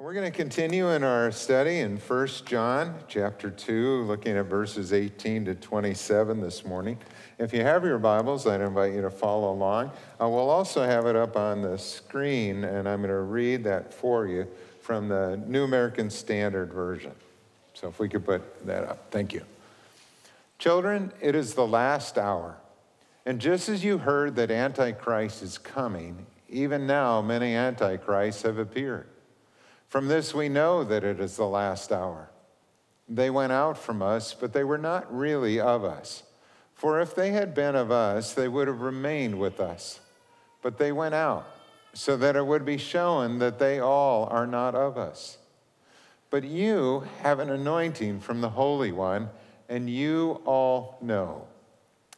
We're going to continue in our study in 1 John chapter 2, looking at verses 18 to 27 this morning. If you have your Bibles, I'd invite you to follow along. Uh, we'll also have it up on the screen, and I'm going to read that for you from the New American Standard Version. So if we could put that up. Thank you. Children, it is the last hour. And just as you heard that Antichrist is coming, even now many Antichrists have appeared. From this we know that it is the last hour. They went out from us, but they were not really of us. For if they had been of us, they would have remained with us. But they went out, so that it would be shown that they all are not of us. But you have an anointing from the Holy One, and you all know.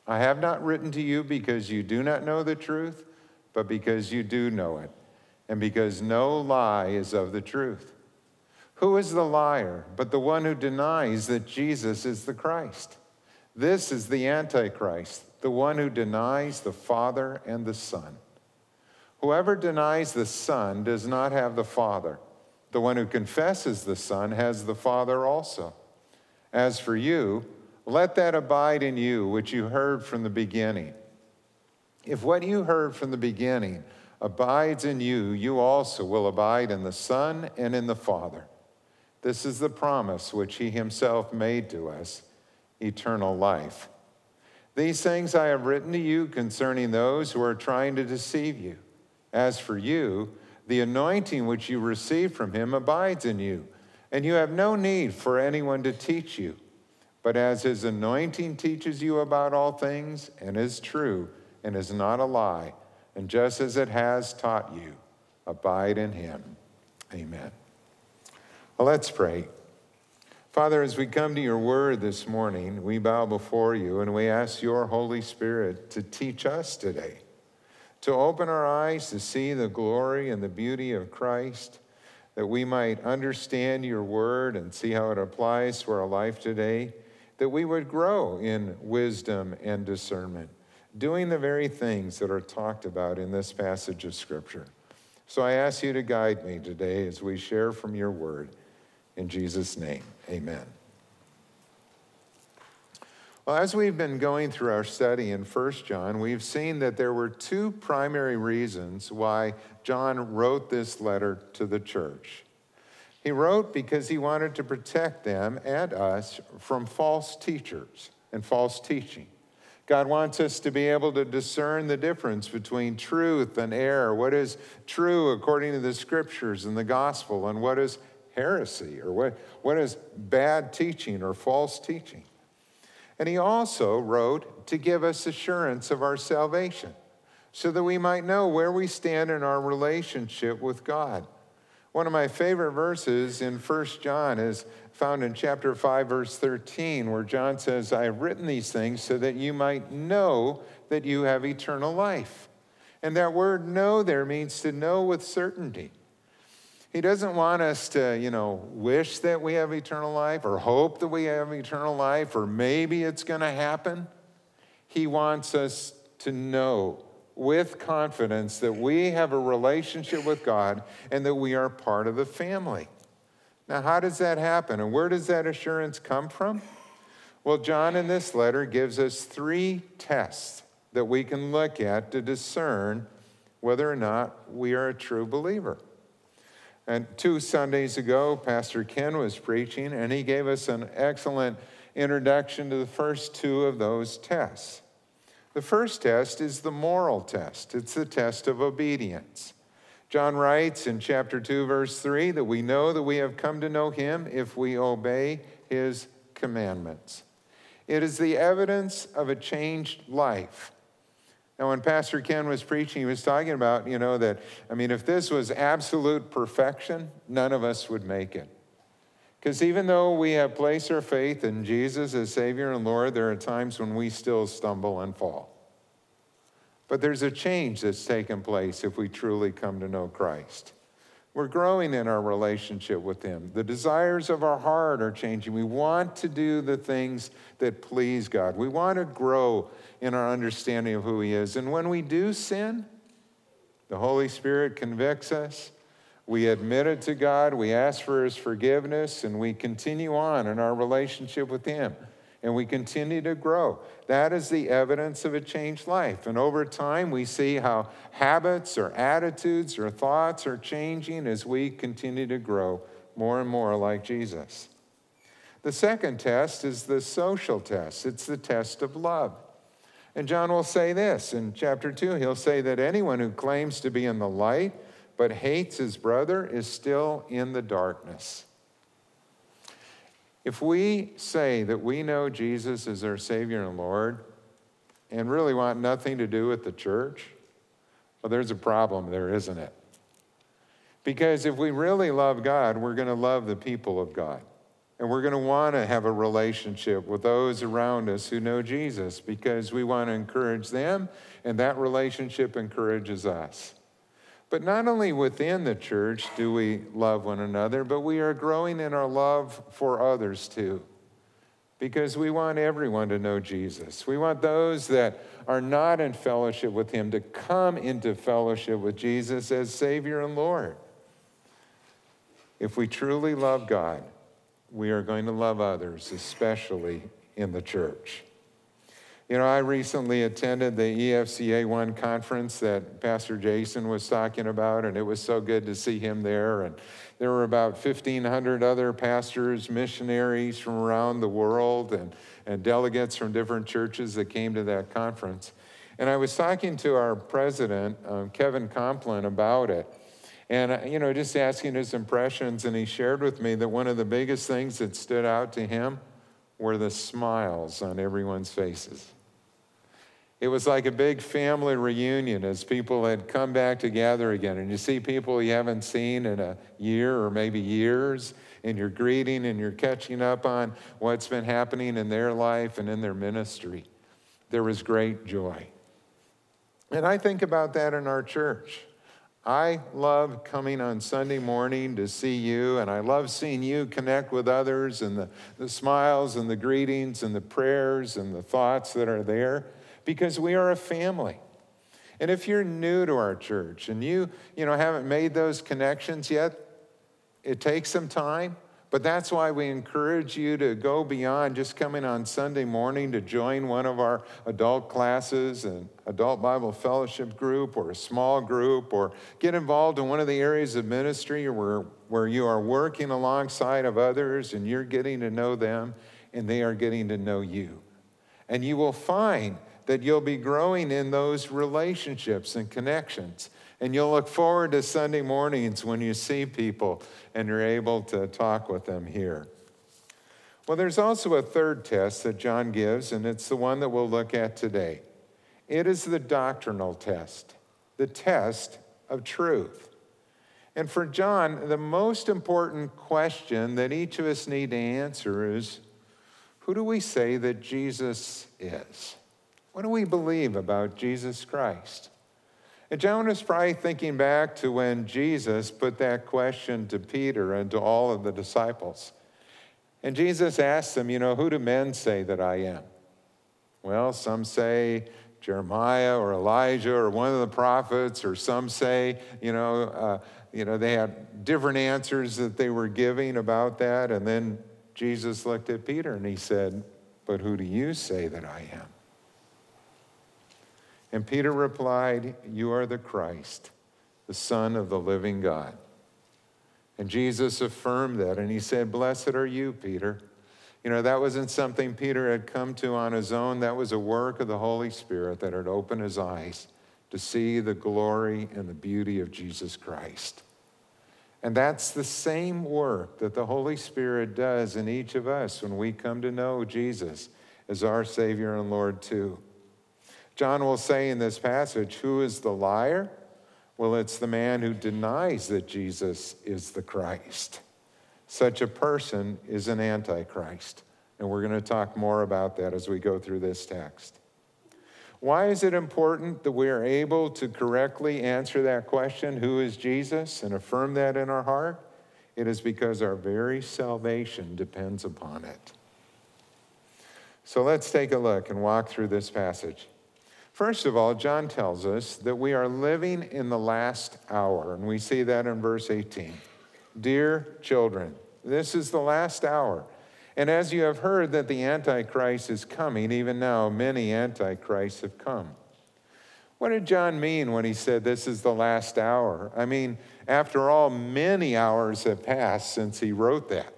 I have not written to you because you do not know the truth, but because you do know it and because no lie is of the truth. Who is the liar but the one who denies that Jesus is the Christ? This is the Antichrist, the one who denies the Father and the Son. Whoever denies the Son does not have the Father. The one who confesses the Son has the Father also. As for you, let that abide in you which you heard from the beginning. If what you heard from the beginning, abides in you, you also will abide in the Son and in the Father. This is the promise which he himself made to us eternal life. These things I have written to you concerning those who are trying to deceive you. As for you, the anointing which you received from him abides in you, and you have no need for anyone to teach you. But as his anointing teaches you about all things and is true and is not a lie, and just as it has taught you, abide in him. Amen. Well, let's pray. Father, as we come to your word this morning, we bow before you and we ask your Holy Spirit to teach us today, to open our eyes to see the glory and the beauty of Christ, that we might understand your word and see how it applies to our life today, that we would grow in wisdom and discernment doing the very things that are talked about in this passage of Scripture. So I ask you to guide me today as we share from your word. In Jesus' name, amen. Well, as we've been going through our study in 1 John, we've seen that there were two primary reasons why John wrote this letter to the church. He wrote because he wanted to protect them and us from false teachers and false teaching. God wants us to be able to discern the difference between truth and error. What is true according to the scriptures and the gospel, and what is heresy, or what, what is bad teaching or false teaching. And he also wrote to give us assurance of our salvation so that we might know where we stand in our relationship with God. One of my favorite verses in 1 John is found in chapter 5, verse 13, where John says, I have written these things so that you might know that you have eternal life. And that word know there means to know with certainty. He doesn't want us to, you know, wish that we have eternal life or hope that we have eternal life or maybe it's going to happen. He wants us to know with confidence that we have a relationship with God and that we are part of the family. Now, how does that happen and where does that assurance come from? Well, John in this letter gives us three tests that we can look at to discern whether or not we are a true believer. And two Sundays ago, Pastor Ken was preaching, and he gave us an excellent introduction to the first two of those tests. The first test is the moral test, it's the test of obedience. John writes in chapter 2, verse 3, that we know that we have come to know him if we obey his commandments. It is the evidence of a changed life. Now, when Pastor Ken was preaching, he was talking about, you know, that, I mean, if this was absolute perfection, none of us would make it. Because even though we have placed our faith in Jesus as Savior and Lord, there are times when we still stumble and fall. But there's a change that's taken place if we truly come to know Christ. We're growing in our relationship with Him. The desires of our heart are changing. We want to do the things that please God. We want to grow in our understanding of who He is. And when we do sin, the Holy Spirit convicts us we admit it to God, we ask for His forgiveness, and we continue on in our relationship with Him. And we continue to grow. That is the evidence of a changed life. And over time, we see how habits or attitudes or thoughts are changing as we continue to grow more and more like Jesus. The second test is the social test, it's the test of love. And John will say this in chapter 2. He'll say that anyone who claims to be in the light but hates his brother is still in the darkness. If we say that we know Jesus as our Savior and Lord and really want nothing to do with the church, well, there's a problem there, isn't it? Because if we really love God, we're going to love the people of God. And we're going to want to have a relationship with those around us who know Jesus because we want to encourage them, and that relationship encourages us. But not only within the church do we love one another, but we are growing in our love for others too. Because we want everyone to know Jesus. We want those that are not in fellowship with Him to come into fellowship with Jesus as Savior and Lord. If we truly love God, we are going to love others, especially in the church. You know, I recently attended the EFCA One conference that Pastor Jason was talking about, and it was so good to see him there. And there were about 1,500 other pastors, missionaries from around the world, and, and delegates from different churches that came to that conference. And I was talking to our president, um, Kevin Kompelien, about it. And, you know, just asking his impressions, and he shared with me that one of the biggest things that stood out to him were the smiles on everyone's faces. It was like a big family reunion as people had come back together again. And you see people you haven't seen in a year or maybe years, and you're greeting and you're catching up on what's been happening in their life and in their ministry. There was great joy. And I think about that in our church. I love coming on Sunday morning to see you, and I love seeing you connect with others and the, the smiles and the greetings and the prayers and the thoughts that are there because we are a family. And if you're new to our church and you, you know, haven't made those connections yet, it takes some time. But that's why we encourage you to go beyond just coming on Sunday morning to join one of our adult classes, an adult Bible fellowship group, or a small group, or get involved in one of the areas of ministry where, where you are working alongside of others and you're getting to know them and they are getting to know you. And you will find that you'll be growing in those relationships and connections. And you'll look forward to Sunday mornings when you see people and you're able to talk with them here. Well, there's also a third test that John gives, and it's the one that we'll look at today. It is the doctrinal test, the test of truth. And for John, the most important question that each of us need to answer is who do we say that Jesus is? What do we believe about Jesus Christ? And John is probably thinking back to when Jesus put that question to Peter and to all of the disciples. And Jesus asked them, You know, who do men say that I am? Well, some say Jeremiah or Elijah or one of the prophets, or some say, you know, uh, you know, they had different answers that they were giving about that. And then Jesus looked at Peter and he said, But who do you say that I am? And Peter replied, You are the Christ, the Son of the living God. And Jesus affirmed that, and he said, Blessed are you, Peter. You know, that wasn't something Peter had come to on his own. That was a work of the Holy Spirit that had opened his eyes to see the glory and the beauty of Jesus Christ. And that's the same work that the Holy Spirit does in each of us when we come to know Jesus as our Savior and Lord, too. John will say in this passage, Who is the liar? Well, it's the man who denies that Jesus is the Christ. Such a person is an antichrist. And we're going to talk more about that as we go through this text. Why is it important that we are able to correctly answer that question, Who is Jesus, and affirm that in our heart? It is because our very salvation depends upon it. So let's take a look and walk through this passage. First of all, John tells us that we are living in the last hour, and we see that in verse 18. Dear children, this is the last hour. And as you have heard that the Antichrist is coming, even now many Antichrists have come. What did John mean when he said this is the last hour? I mean, after all, many hours have passed since he wrote that.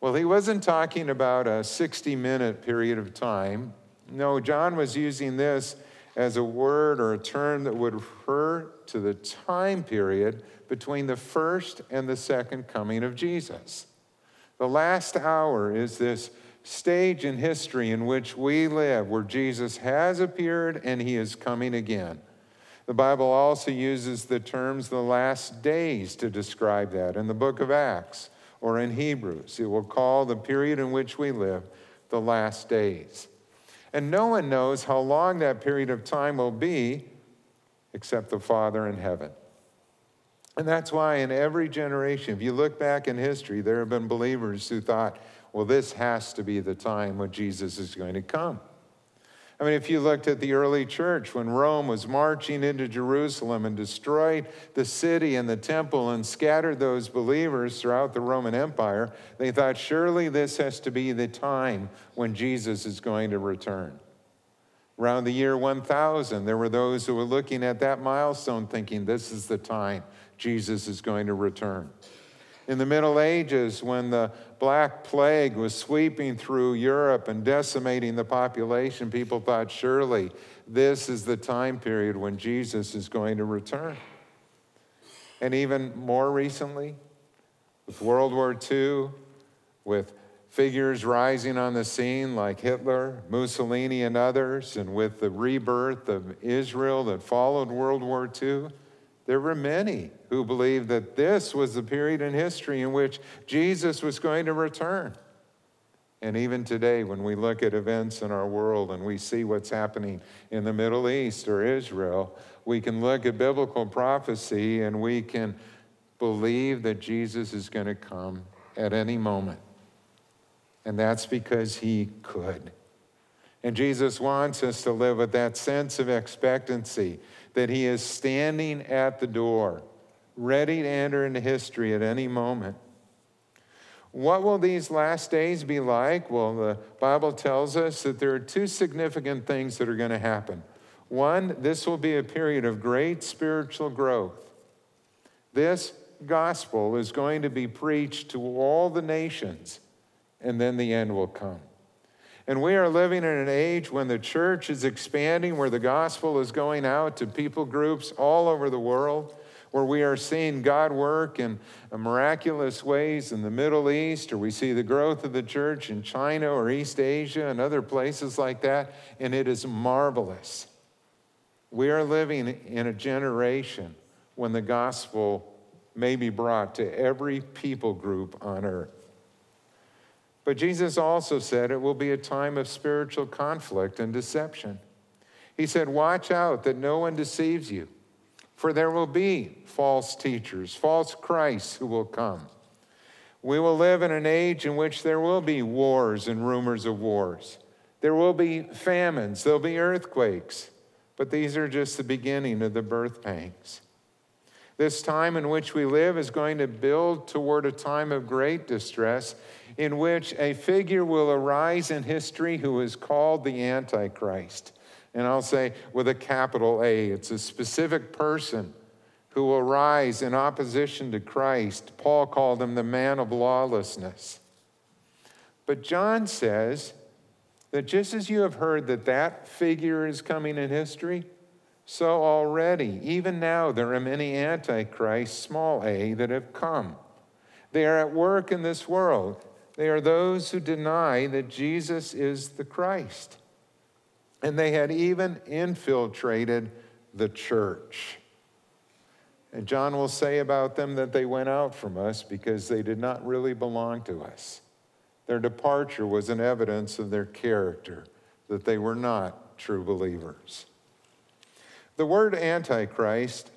Well, he wasn't talking about a 60 minute period of time. No, John was using this as a word or a term that would refer to the time period between the first and the second coming of Jesus. The last hour is this stage in history in which we live, where Jesus has appeared and he is coming again. The Bible also uses the terms the last days to describe that in the book of Acts or in Hebrews. It will call the period in which we live the last days. And no one knows how long that period of time will be except the Father in heaven. And that's why in every generation, if you look back in history, there have been believers who thought, well, this has to be the time when Jesus is going to come. I mean, if you looked at the early church when Rome was marching into Jerusalem and destroyed the city and the temple and scattered those believers throughout the Roman Empire, they thought, surely this has to be the time when Jesus is going to return. Around the year 1000, there were those who were looking at that milestone thinking, this is the time Jesus is going to return. In the Middle Ages, when the Black Plague was sweeping through Europe and decimating the population, people thought, surely this is the time period when Jesus is going to return. And even more recently, with World War II, with figures rising on the scene like Hitler, Mussolini, and others, and with the rebirth of Israel that followed World War II, there were many who believed that this was the period in history in which Jesus was going to return. And even today, when we look at events in our world and we see what's happening in the Middle East or Israel, we can look at biblical prophecy and we can believe that Jesus is going to come at any moment. And that's because he could. And Jesus wants us to live with that sense of expectancy that he is standing at the door, ready to enter into history at any moment. What will these last days be like? Well, the Bible tells us that there are two significant things that are going to happen. One, this will be a period of great spiritual growth. This gospel is going to be preached to all the nations, and then the end will come. And we are living in an age when the church is expanding, where the gospel is going out to people groups all over the world, where we are seeing God work in miraculous ways in the Middle East, or we see the growth of the church in China or East Asia and other places like that, and it is marvelous. We are living in a generation when the gospel may be brought to every people group on earth. But Jesus also said it will be a time of spiritual conflict and deception. He said, Watch out that no one deceives you, for there will be false teachers, false Christs who will come. We will live in an age in which there will be wars and rumors of wars. There will be famines, there'll be earthquakes, but these are just the beginning of the birth pangs. This time in which we live is going to build toward a time of great distress in which a figure will arise in history who is called the Antichrist. And I'll say with a capital A, it's a specific person who will rise in opposition to Christ. Paul called him the man of lawlessness. But John says that just as you have heard that that figure is coming in history, so already, even now, there are many antichrists, small a, that have come. They are at work in this world. They are those who deny that Jesus is the Christ. And they had even infiltrated the church. And John will say about them that they went out from us because they did not really belong to us. Their departure was an evidence of their character, that they were not true believers. The word antichrist,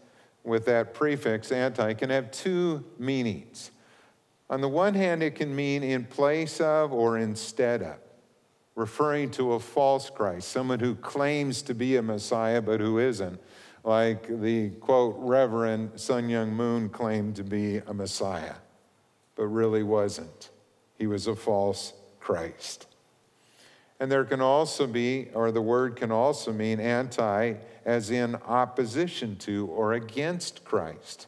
with that prefix anti, can have two meanings. On the one hand, it can mean in place of or instead of. referring to a false Christ, someone who claims to be a Messiah but who isn't, like the quote, Reverend Sun Myung Moon claimed to be a Messiah, but really wasn't. He was a false Christ. And there can also be, or the word can also mean anti, as in opposition to or against Christ.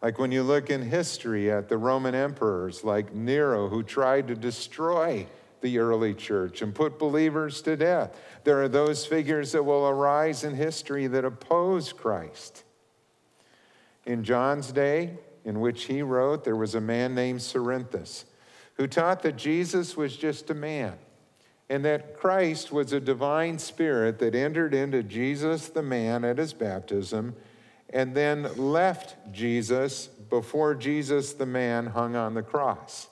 Like when you look in history at the Roman emperors like Nero, who tried to destroy the early church and put believers to death. There are those figures that will arise in history that oppose Christ. In John's day, in which he wrote, there was a man named Cerinthus who taught that Jesus was just a man and that Christ was a divine spirit that entered into Jesus the man at his baptism and then left Jesus before Jesus the man hung on the cross.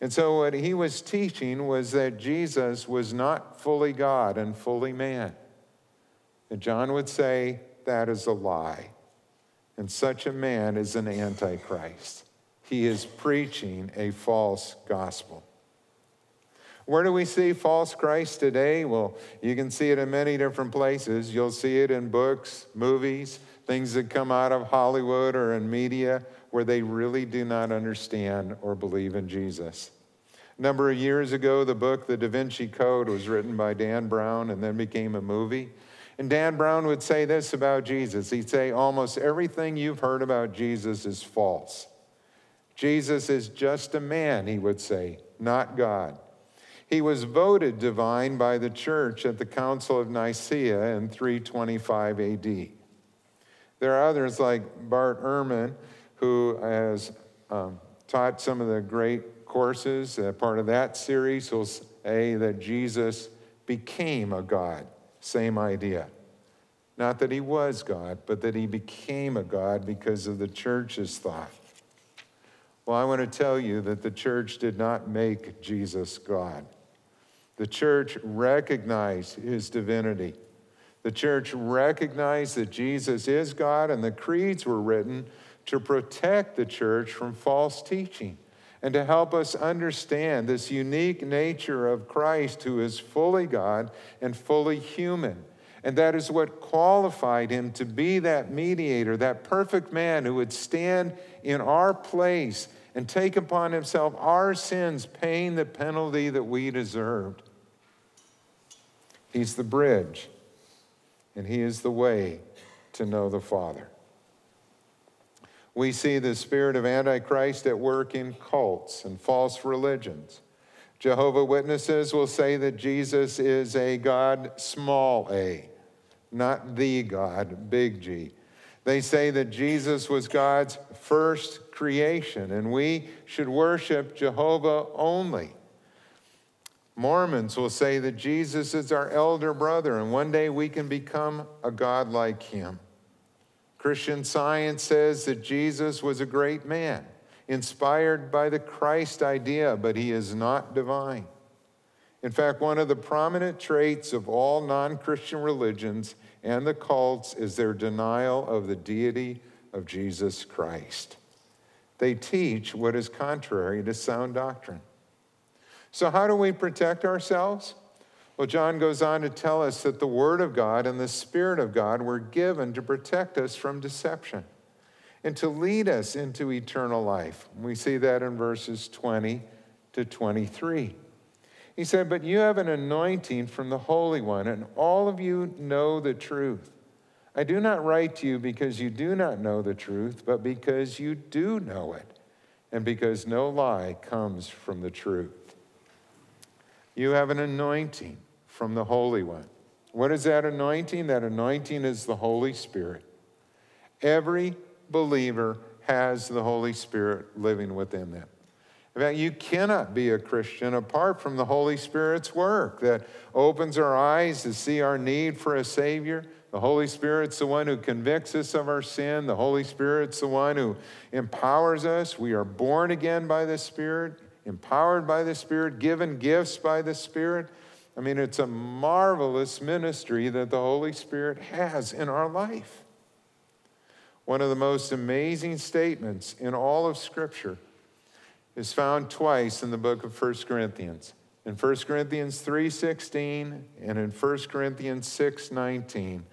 And so, what he was teaching was that Jesus was not fully God and fully man. And John would say that is a lie. And such a man is an antichrist. He is preaching a false gospel. Where do we see false Christ today? Well, you can see it in many different places. You'll see it in books, movies, things that come out of Hollywood or in media where they really do not understand or believe in Jesus. A number of years ago, the book The Da Vinci Code was written by Dan Brown and then became a movie. And Dan Brown would say this about Jesus. He'd say, Almost everything you've heard about Jesus is false. Jesus is just a man, he would say, not God. He was voted divine by the church at the Council of Nicaea in 325 AD. There are others like Bart Ehrman, who has um, taught some of the great courses. Uh, part of that series will say that Jesus became a God. Same idea. Not that he was God, but that he became a God because of the church's thought. Well, I want to tell you that the church did not make Jesus God. The church recognized his divinity. The church recognized that Jesus is God, and the creeds were written to protect the church from false teaching and to help us understand this unique nature of Christ, who is fully God and fully human. And that is what qualified him to be that mediator, that perfect man who would stand in our place and take upon himself our sins, paying the penalty that we deserved. He's the bridge, and He is the way to know the Father. We see the spirit of Antichrist at work in cults and false religions. Jehovah Witnesses will say that Jesus is a God, small a, not the God, big G. They say that Jesus was God's first creation and we should worship Jehovah only. Mormons will say that Jesus is our elder brother, and one day we can become a God like him. Christian science says that Jesus was a great man, inspired by the Christ idea, but he is not divine. In fact, one of the prominent traits of all non Christian religions and the cults is their denial of the deity of Jesus Christ. They teach what is contrary to sound doctrine. So, how do we protect ourselves? Well, John goes on to tell us that the Word of God and the Spirit of God were given to protect us from deception and to lead us into eternal life. We see that in verses 20 to 23. He said, But you have an anointing from the Holy One, and all of you know the truth. I do not write to you because you do not know the truth, but because you do know it, and because no lie comes from the truth. You have an anointing from the Holy One. What is that anointing? That anointing is the Holy Spirit. Every believer has the Holy Spirit living within them. In fact, you cannot be a Christian apart from the Holy Spirit's work that opens our eyes to see our need for a Savior. The Holy Spirit's the one who convicts us of our sin. The Holy Spirit's the one who empowers us. We are born again by the Spirit empowered by the Spirit, given gifts by the Spirit. I mean, it's a marvelous ministry that the Holy Spirit has in our life. One of the most amazing statements in all of Scripture is found twice in the book of 1 Corinthians. In 1 Corinthians 3:16 and in 1 Corinthians 6:19,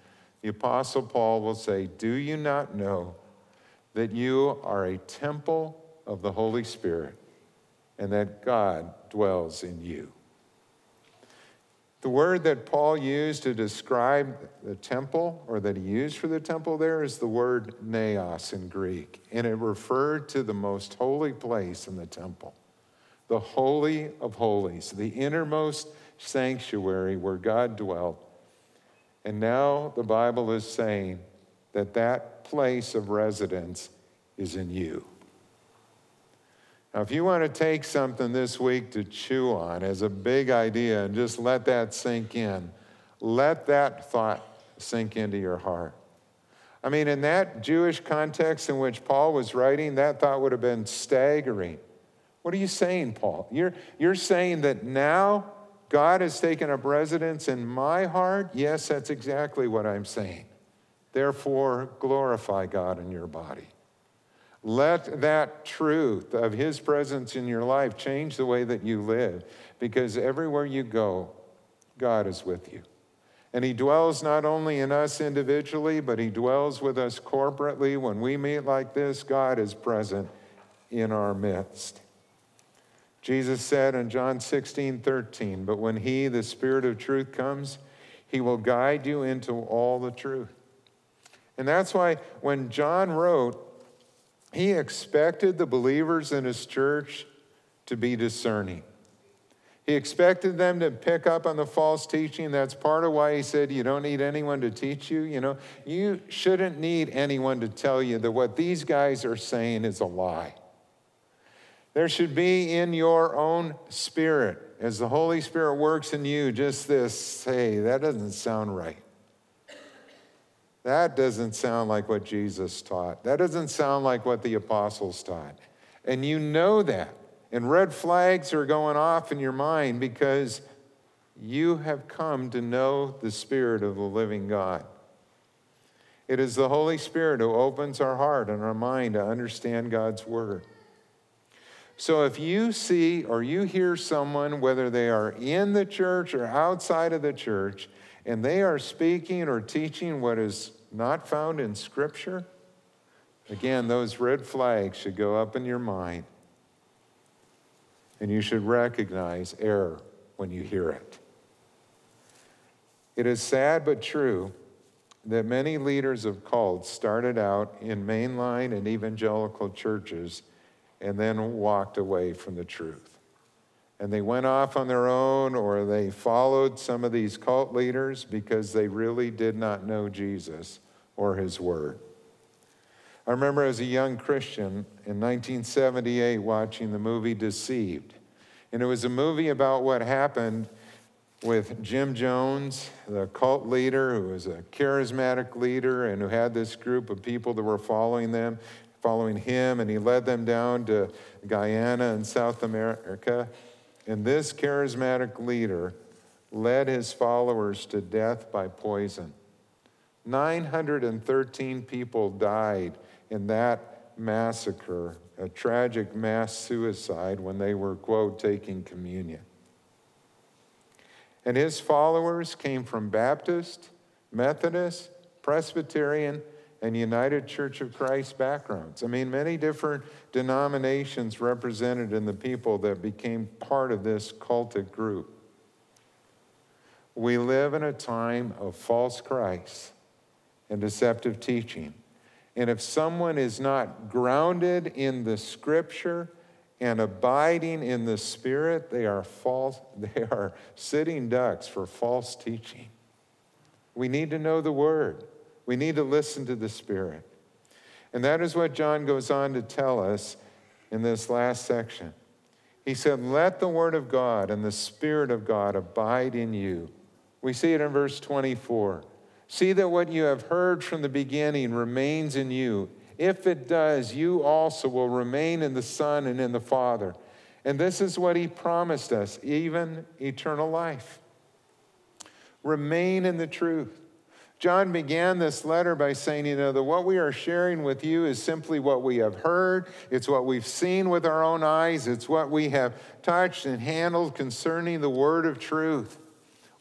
the apostle Paul will say, "Do you not know that you are a temple of the Holy Spirit and that God dwells in you?" The word that Paul used to describe the temple, or that he used for the temple there, is the word naos in Greek, and it referred to the most holy place in the temple, the Holy of Holies, the innermost sanctuary where God dwelt. And now the Bible is saying that that place of residence is in you. Now, if you want to take something this week to chew on as a big idea and just let that sink in, let that thought sink into your heart. I mean, in that Jewish context in which Paul was writing, that thought would have been staggering. What are you saying, Paul? You're, you're saying that now God has taken up residence in my heart? Yes, that's exactly what I'm saying. Therefore, glorify God in your body. Let that truth of His presence in your life change the way that you live because everywhere you go, God is with you. And He dwells not only in us individually, but He dwells with us corporately. When we meet like this, God is present in our midst. Jesus said in John 16, 13, But when He, the Spirit of truth, comes, He will guide you into all the truth. And that's why when John wrote, he expected the believers in his church to be discerning. He expected them to pick up on the false teaching. That's part of why he said, You don't need anyone to teach you. You know, you shouldn't need anyone to tell you that what these guys are saying is a lie. There should be in your own spirit, as the Holy Spirit works in you, just this hey, that doesn't sound right. That doesn't sound like what Jesus taught. That doesn't sound like what the apostles taught. And you know that. And red flags are going off in your mind because you have come to know the Spirit of the living God. It is the Holy Spirit who opens our heart and our mind to understand God's Word. So if you see or you hear someone, whether they are in the church or outside of the church, and they are speaking or teaching what is not found in Scripture, again, those red flags should go up in your mind. And you should recognize error when you hear it. It is sad but true that many leaders of cults started out in mainline and evangelical churches and then walked away from the truth and they went off on their own or they followed some of these cult leaders because they really did not know Jesus or his word. I remember as a young Christian in 1978 watching the movie Deceived. And it was a movie about what happened with Jim Jones, the cult leader who was a charismatic leader and who had this group of people that were following them, following him, and he led them down to Guyana in South America and this charismatic leader led his followers to death by poison. 913 people died in that massacre, a tragic mass suicide when they were, quote, taking communion. And his followers came from Baptist, Methodist, Presbyterian, and United Church of Christ backgrounds. I mean, many different denominations represented in the people that became part of this cultic group. We live in a time of false Christ and deceptive teaching. And if someone is not grounded in the scripture and abiding in the spirit, they are false, they are sitting ducks for false teaching. We need to know the word. We need to listen to the Spirit. And that is what John goes on to tell us in this last section. He said, Let the Word of God and the Spirit of God abide in you. We see it in verse 24. See that what you have heard from the beginning remains in you. If it does, you also will remain in the Son and in the Father. And this is what he promised us, even eternal life. Remain in the truth. John began this letter by saying, you know, that what we are sharing with you is simply what we have heard, it's what we've seen with our own eyes, it's what we have touched and handled concerning the word of truth.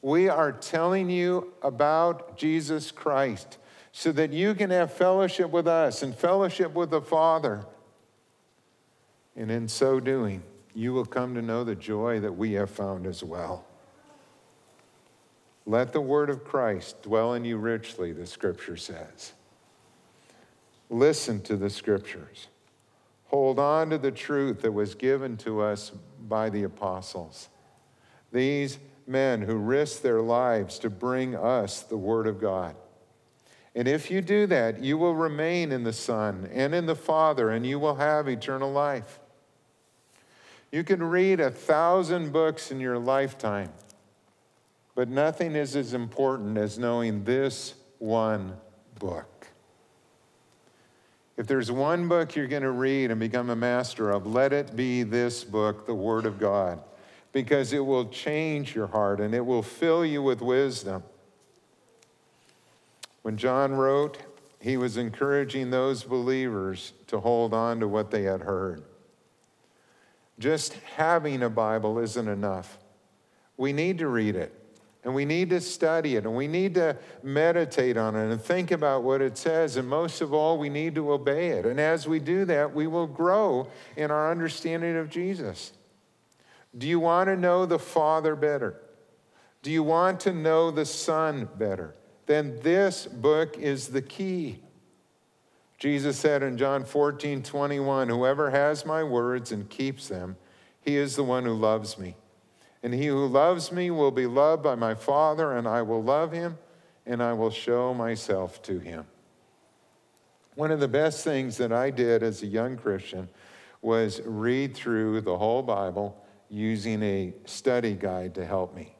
We are telling you about Jesus Christ so that you can have fellowship with us and fellowship with the Father. And in so doing, you will come to know the joy that we have found as well. Let the word of Christ dwell in you richly, the scripture says. Listen to the scriptures. Hold on to the truth that was given to us by the apostles. These men who risked their lives to bring us the word of God. And if you do that, you will remain in the Son and in the Father, and you will have eternal life. You can read a thousand books in your lifetime, but nothing is as important as knowing this one book. If there's one book you're going to read and become a master of, let it be this book, the Word of God, because it will change your heart and it will fill you with wisdom. When John wrote, he was encouraging those believers to hold on to what they had heard. Just having a Bible isn't enough. We need to read it. And we need to study it and we need to meditate on it and think about what it says. And most of all, we need to obey it. And as we do that, we will grow in our understanding of Jesus. Do you want to know the Father better? Do you want to know the Son better? Then this book is the key. Jesus said in John 14, 21, Whoever has my words and keeps them, he is the one who loves me. And he who loves me will be loved by my Father, and I will love him, and I will show myself to him. One of the best things that I did as a young Christian was read through the whole Bible using a study guide to help me.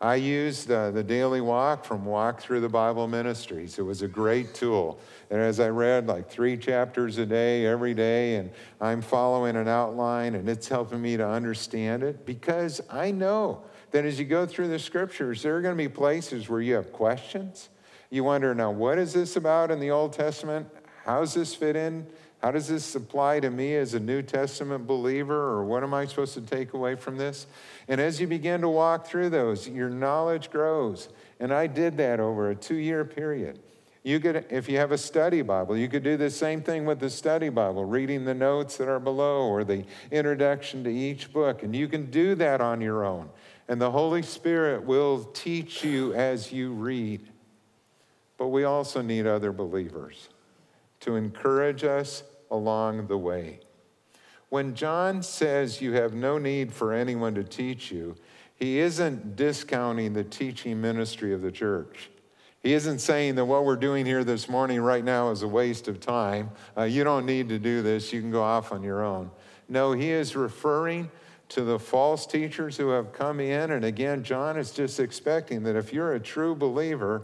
I used uh, the daily walk from Walk Through the Bible Ministries. It was a great tool. And as I read like three chapters a day, every day, and I'm following an outline, and it's helping me to understand it because I know that as you go through the scriptures, there are going to be places where you have questions. You wonder, now, what is this about in the Old Testament? How does this fit in? How does this apply to me as a New Testament believer, or what am I supposed to take away from this? And as you begin to walk through those, your knowledge grows. And I did that over a two year period. You could, if you have a study Bible, you could do the same thing with the study Bible, reading the notes that are below or the introduction to each book. And you can do that on your own. And the Holy Spirit will teach you as you read. But we also need other believers to encourage us along the way. When John says you have no need for anyone to teach you, he isn't discounting the teaching ministry of the church. He isn't saying that what we're doing here this morning right now is a waste of time. Uh, you don't need to do this, you can go off on your own. No, he is referring to the false teachers who have come in. And again, John is just expecting that if you're a true believer,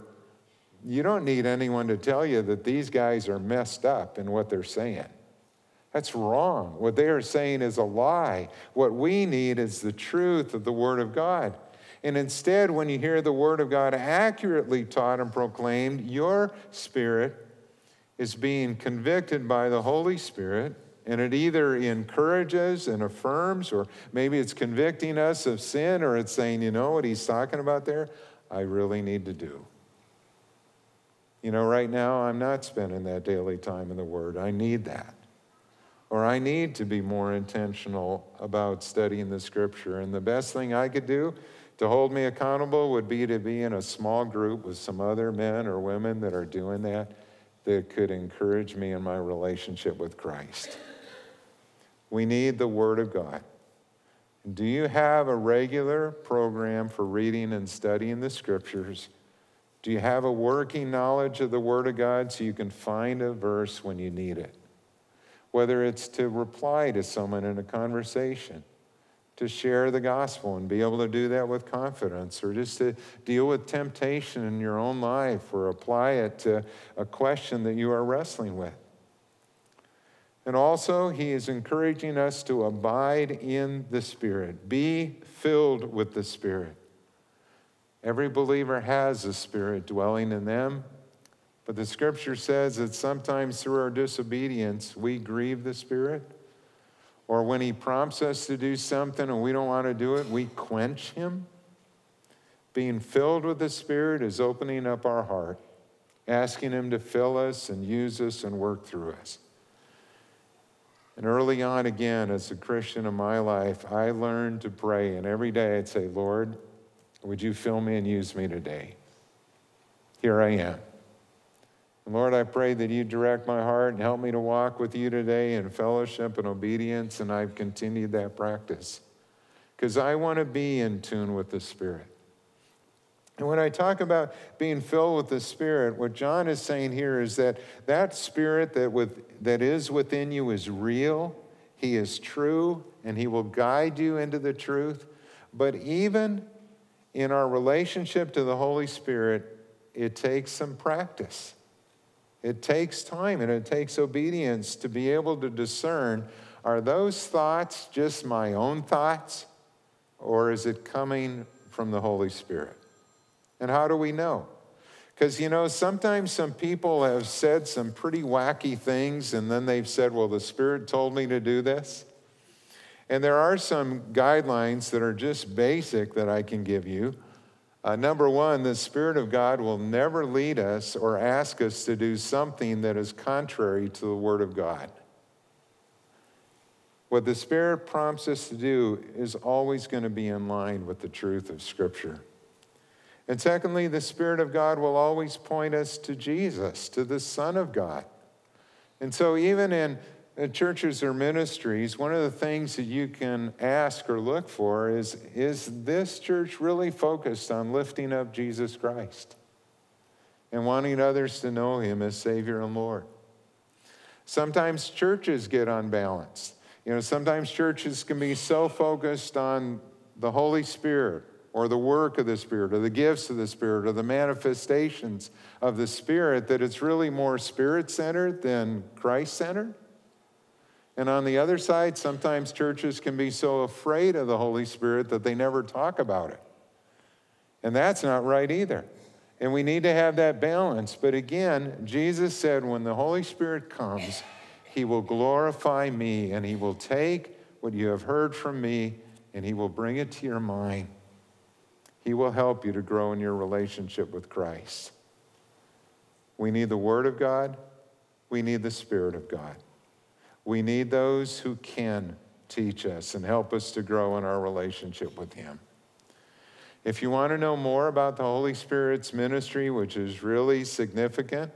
you don't need anyone to tell you that these guys are messed up in what they're saying. That's wrong. What they are saying is a lie. What we need is the truth of the Word of God. And instead, when you hear the Word of God accurately taught and proclaimed, your spirit is being convicted by the Holy Spirit, and it either encourages and affirms, or maybe it's convicting us of sin, or it's saying, you know what he's talking about there? I really need to do. You know, right now I'm not spending that daily time in the Word. I need that. Or I need to be more intentional about studying the Scripture. And the best thing I could do to hold me accountable would be to be in a small group with some other men or women that are doing that, that could encourage me in my relationship with Christ. We need the Word of God. Do you have a regular program for reading and studying the Scriptures? Do you have a working knowledge of the Word of God so you can find a verse when you need it? Whether it's to reply to someone in a conversation, to share the gospel and be able to do that with confidence, or just to deal with temptation in your own life or apply it to a question that you are wrestling with. And also, he is encouraging us to abide in the Spirit, be filled with the Spirit. Every believer has a spirit dwelling in them, but the scripture says that sometimes through our disobedience, we grieve the spirit. Or when he prompts us to do something and we don't want to do it, we quench him. Being filled with the Spirit is opening up our heart, asking him to fill us and use us and work through us. And early on, again, as a Christian in my life, I learned to pray. And every day I'd say, Lord, would you fill me and use me today? Here I am. Lord, I pray that you direct my heart and help me to walk with you today in fellowship and obedience. And I've continued that practice because I want to be in tune with the Spirit. And when I talk about being filled with the Spirit, what John is saying here is that that Spirit that, with, that is within you is real, He is true, and He will guide you into the truth. But even in our relationship to the Holy Spirit, it takes some practice. It takes time and it takes obedience to be able to discern are those thoughts just my own thoughts, or is it coming from the Holy Spirit? And how do we know? Because, you know, sometimes some people have said some pretty wacky things and then they've said, well, the Spirit told me to do this. And there are some guidelines that are just basic that I can give you. Uh, number one, the Spirit of God will never lead us or ask us to do something that is contrary to the Word of God. What the Spirit prompts us to do is always going to be in line with the truth of Scripture. And secondly, the Spirit of God will always point us to Jesus, to the Son of God. And so, even in churches or ministries, one of the things that you can ask or look for is Is this church really focused on lifting up Jesus Christ and wanting others to know him as Savior and Lord? Sometimes churches get unbalanced. You know, sometimes churches can be so focused on the Holy Spirit or the work of the Spirit or the gifts of the Spirit or the manifestations of the Spirit that it's really more spirit centered than Christ centered. And on the other side, sometimes churches can be so afraid of the Holy Spirit that they never talk about it. And that's not right either. And we need to have that balance. But again, Jesus said, when the Holy Spirit comes, he will glorify me and he will take what you have heard from me and he will bring it to your mind. He will help you to grow in your relationship with Christ. We need the Word of God. We need the Spirit of God. We need those who can teach us and help us to grow in our relationship with Him. If you want to know more about the Holy Spirit's ministry, which is really significant,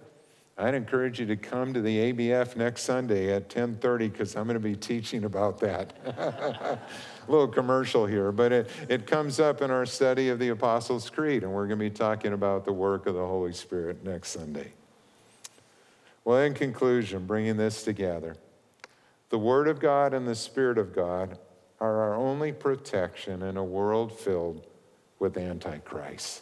I'd encourage you to come to the ABF next Sunday at 10:30 because I'm going to be teaching about that. A little commercial here, but it, it comes up in our study of the Apostles' Creed, and we're going to be talking about the work of the Holy Spirit next Sunday. Well, in conclusion, bringing this together, the Word of God and the Spirit of God are our only protection in a world filled with Antichrist.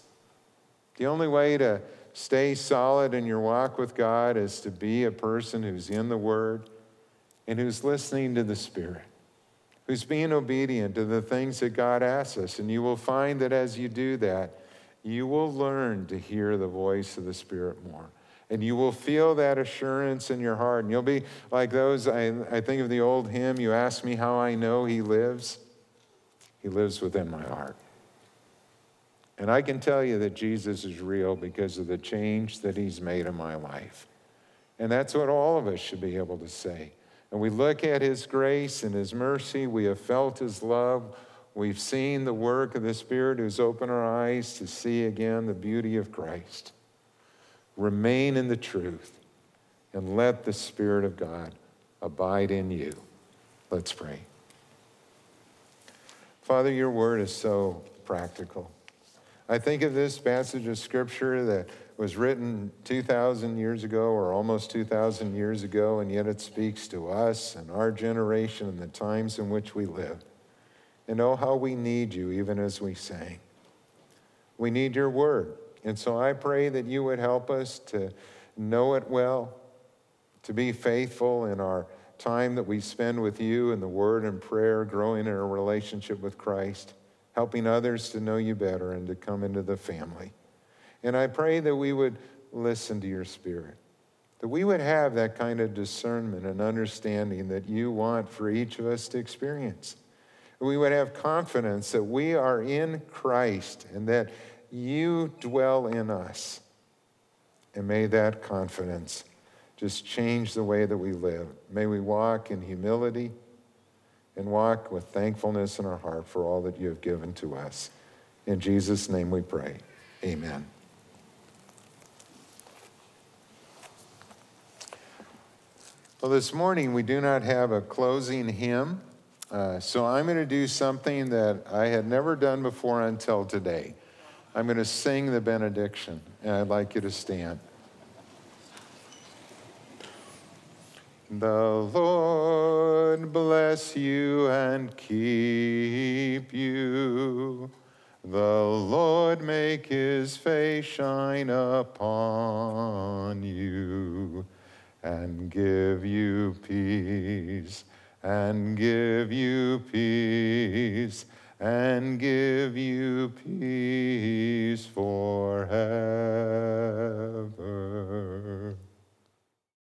The only way to stay solid in your walk with God is to be a person who's in the Word and who's listening to the Spirit, who's being obedient to the things that God asks us. And you will find that as you do that, you will learn to hear the voice of the Spirit more. And you will feel that assurance in your heart. And you'll be like those, I, I think of the old hymn, You ask me how I know He lives. He lives within my heart. And I can tell you that Jesus is real because of the change that he's made in my life. And that's what all of us should be able to say. And we look at his grace and his mercy, we have felt his love, we've seen the work of the Spirit who's opened our eyes to see again the beauty of Christ. Remain in the truth and let the Spirit of God abide in you. Let's pray. Father, your word is so practical. I think of this passage of scripture that was written 2,000 years ago or almost 2,000 years ago, and yet it speaks to us and our generation and the times in which we live. And oh, how we need you, even as we sang. We need your word. And so I pray that you would help us to know it well, to be faithful in our time that we spend with you in the word and prayer, growing in our relationship with Christ. helping others to know you better and to come into the family. And I pray that we would listen to your spirit, that we would have that kind of discernment and understanding that you want for each of us to experience. We would have confidence that we are in Christ and that you dwell in us. And may that confidence just change the way that we live. May we walk in humility and walk with thankfulness in our heart for all that you have given to us. In Jesus' name we pray. Amen. Well, this morning we do not have a closing hymn, uh, so I'm going to do something that I had never done before until today. I'm going to sing the benediction, and I'd like you to stand. The Lord bless you and keep you. The Lord make his face shine upon you and give you peace, and give you peace, and give you peace forever.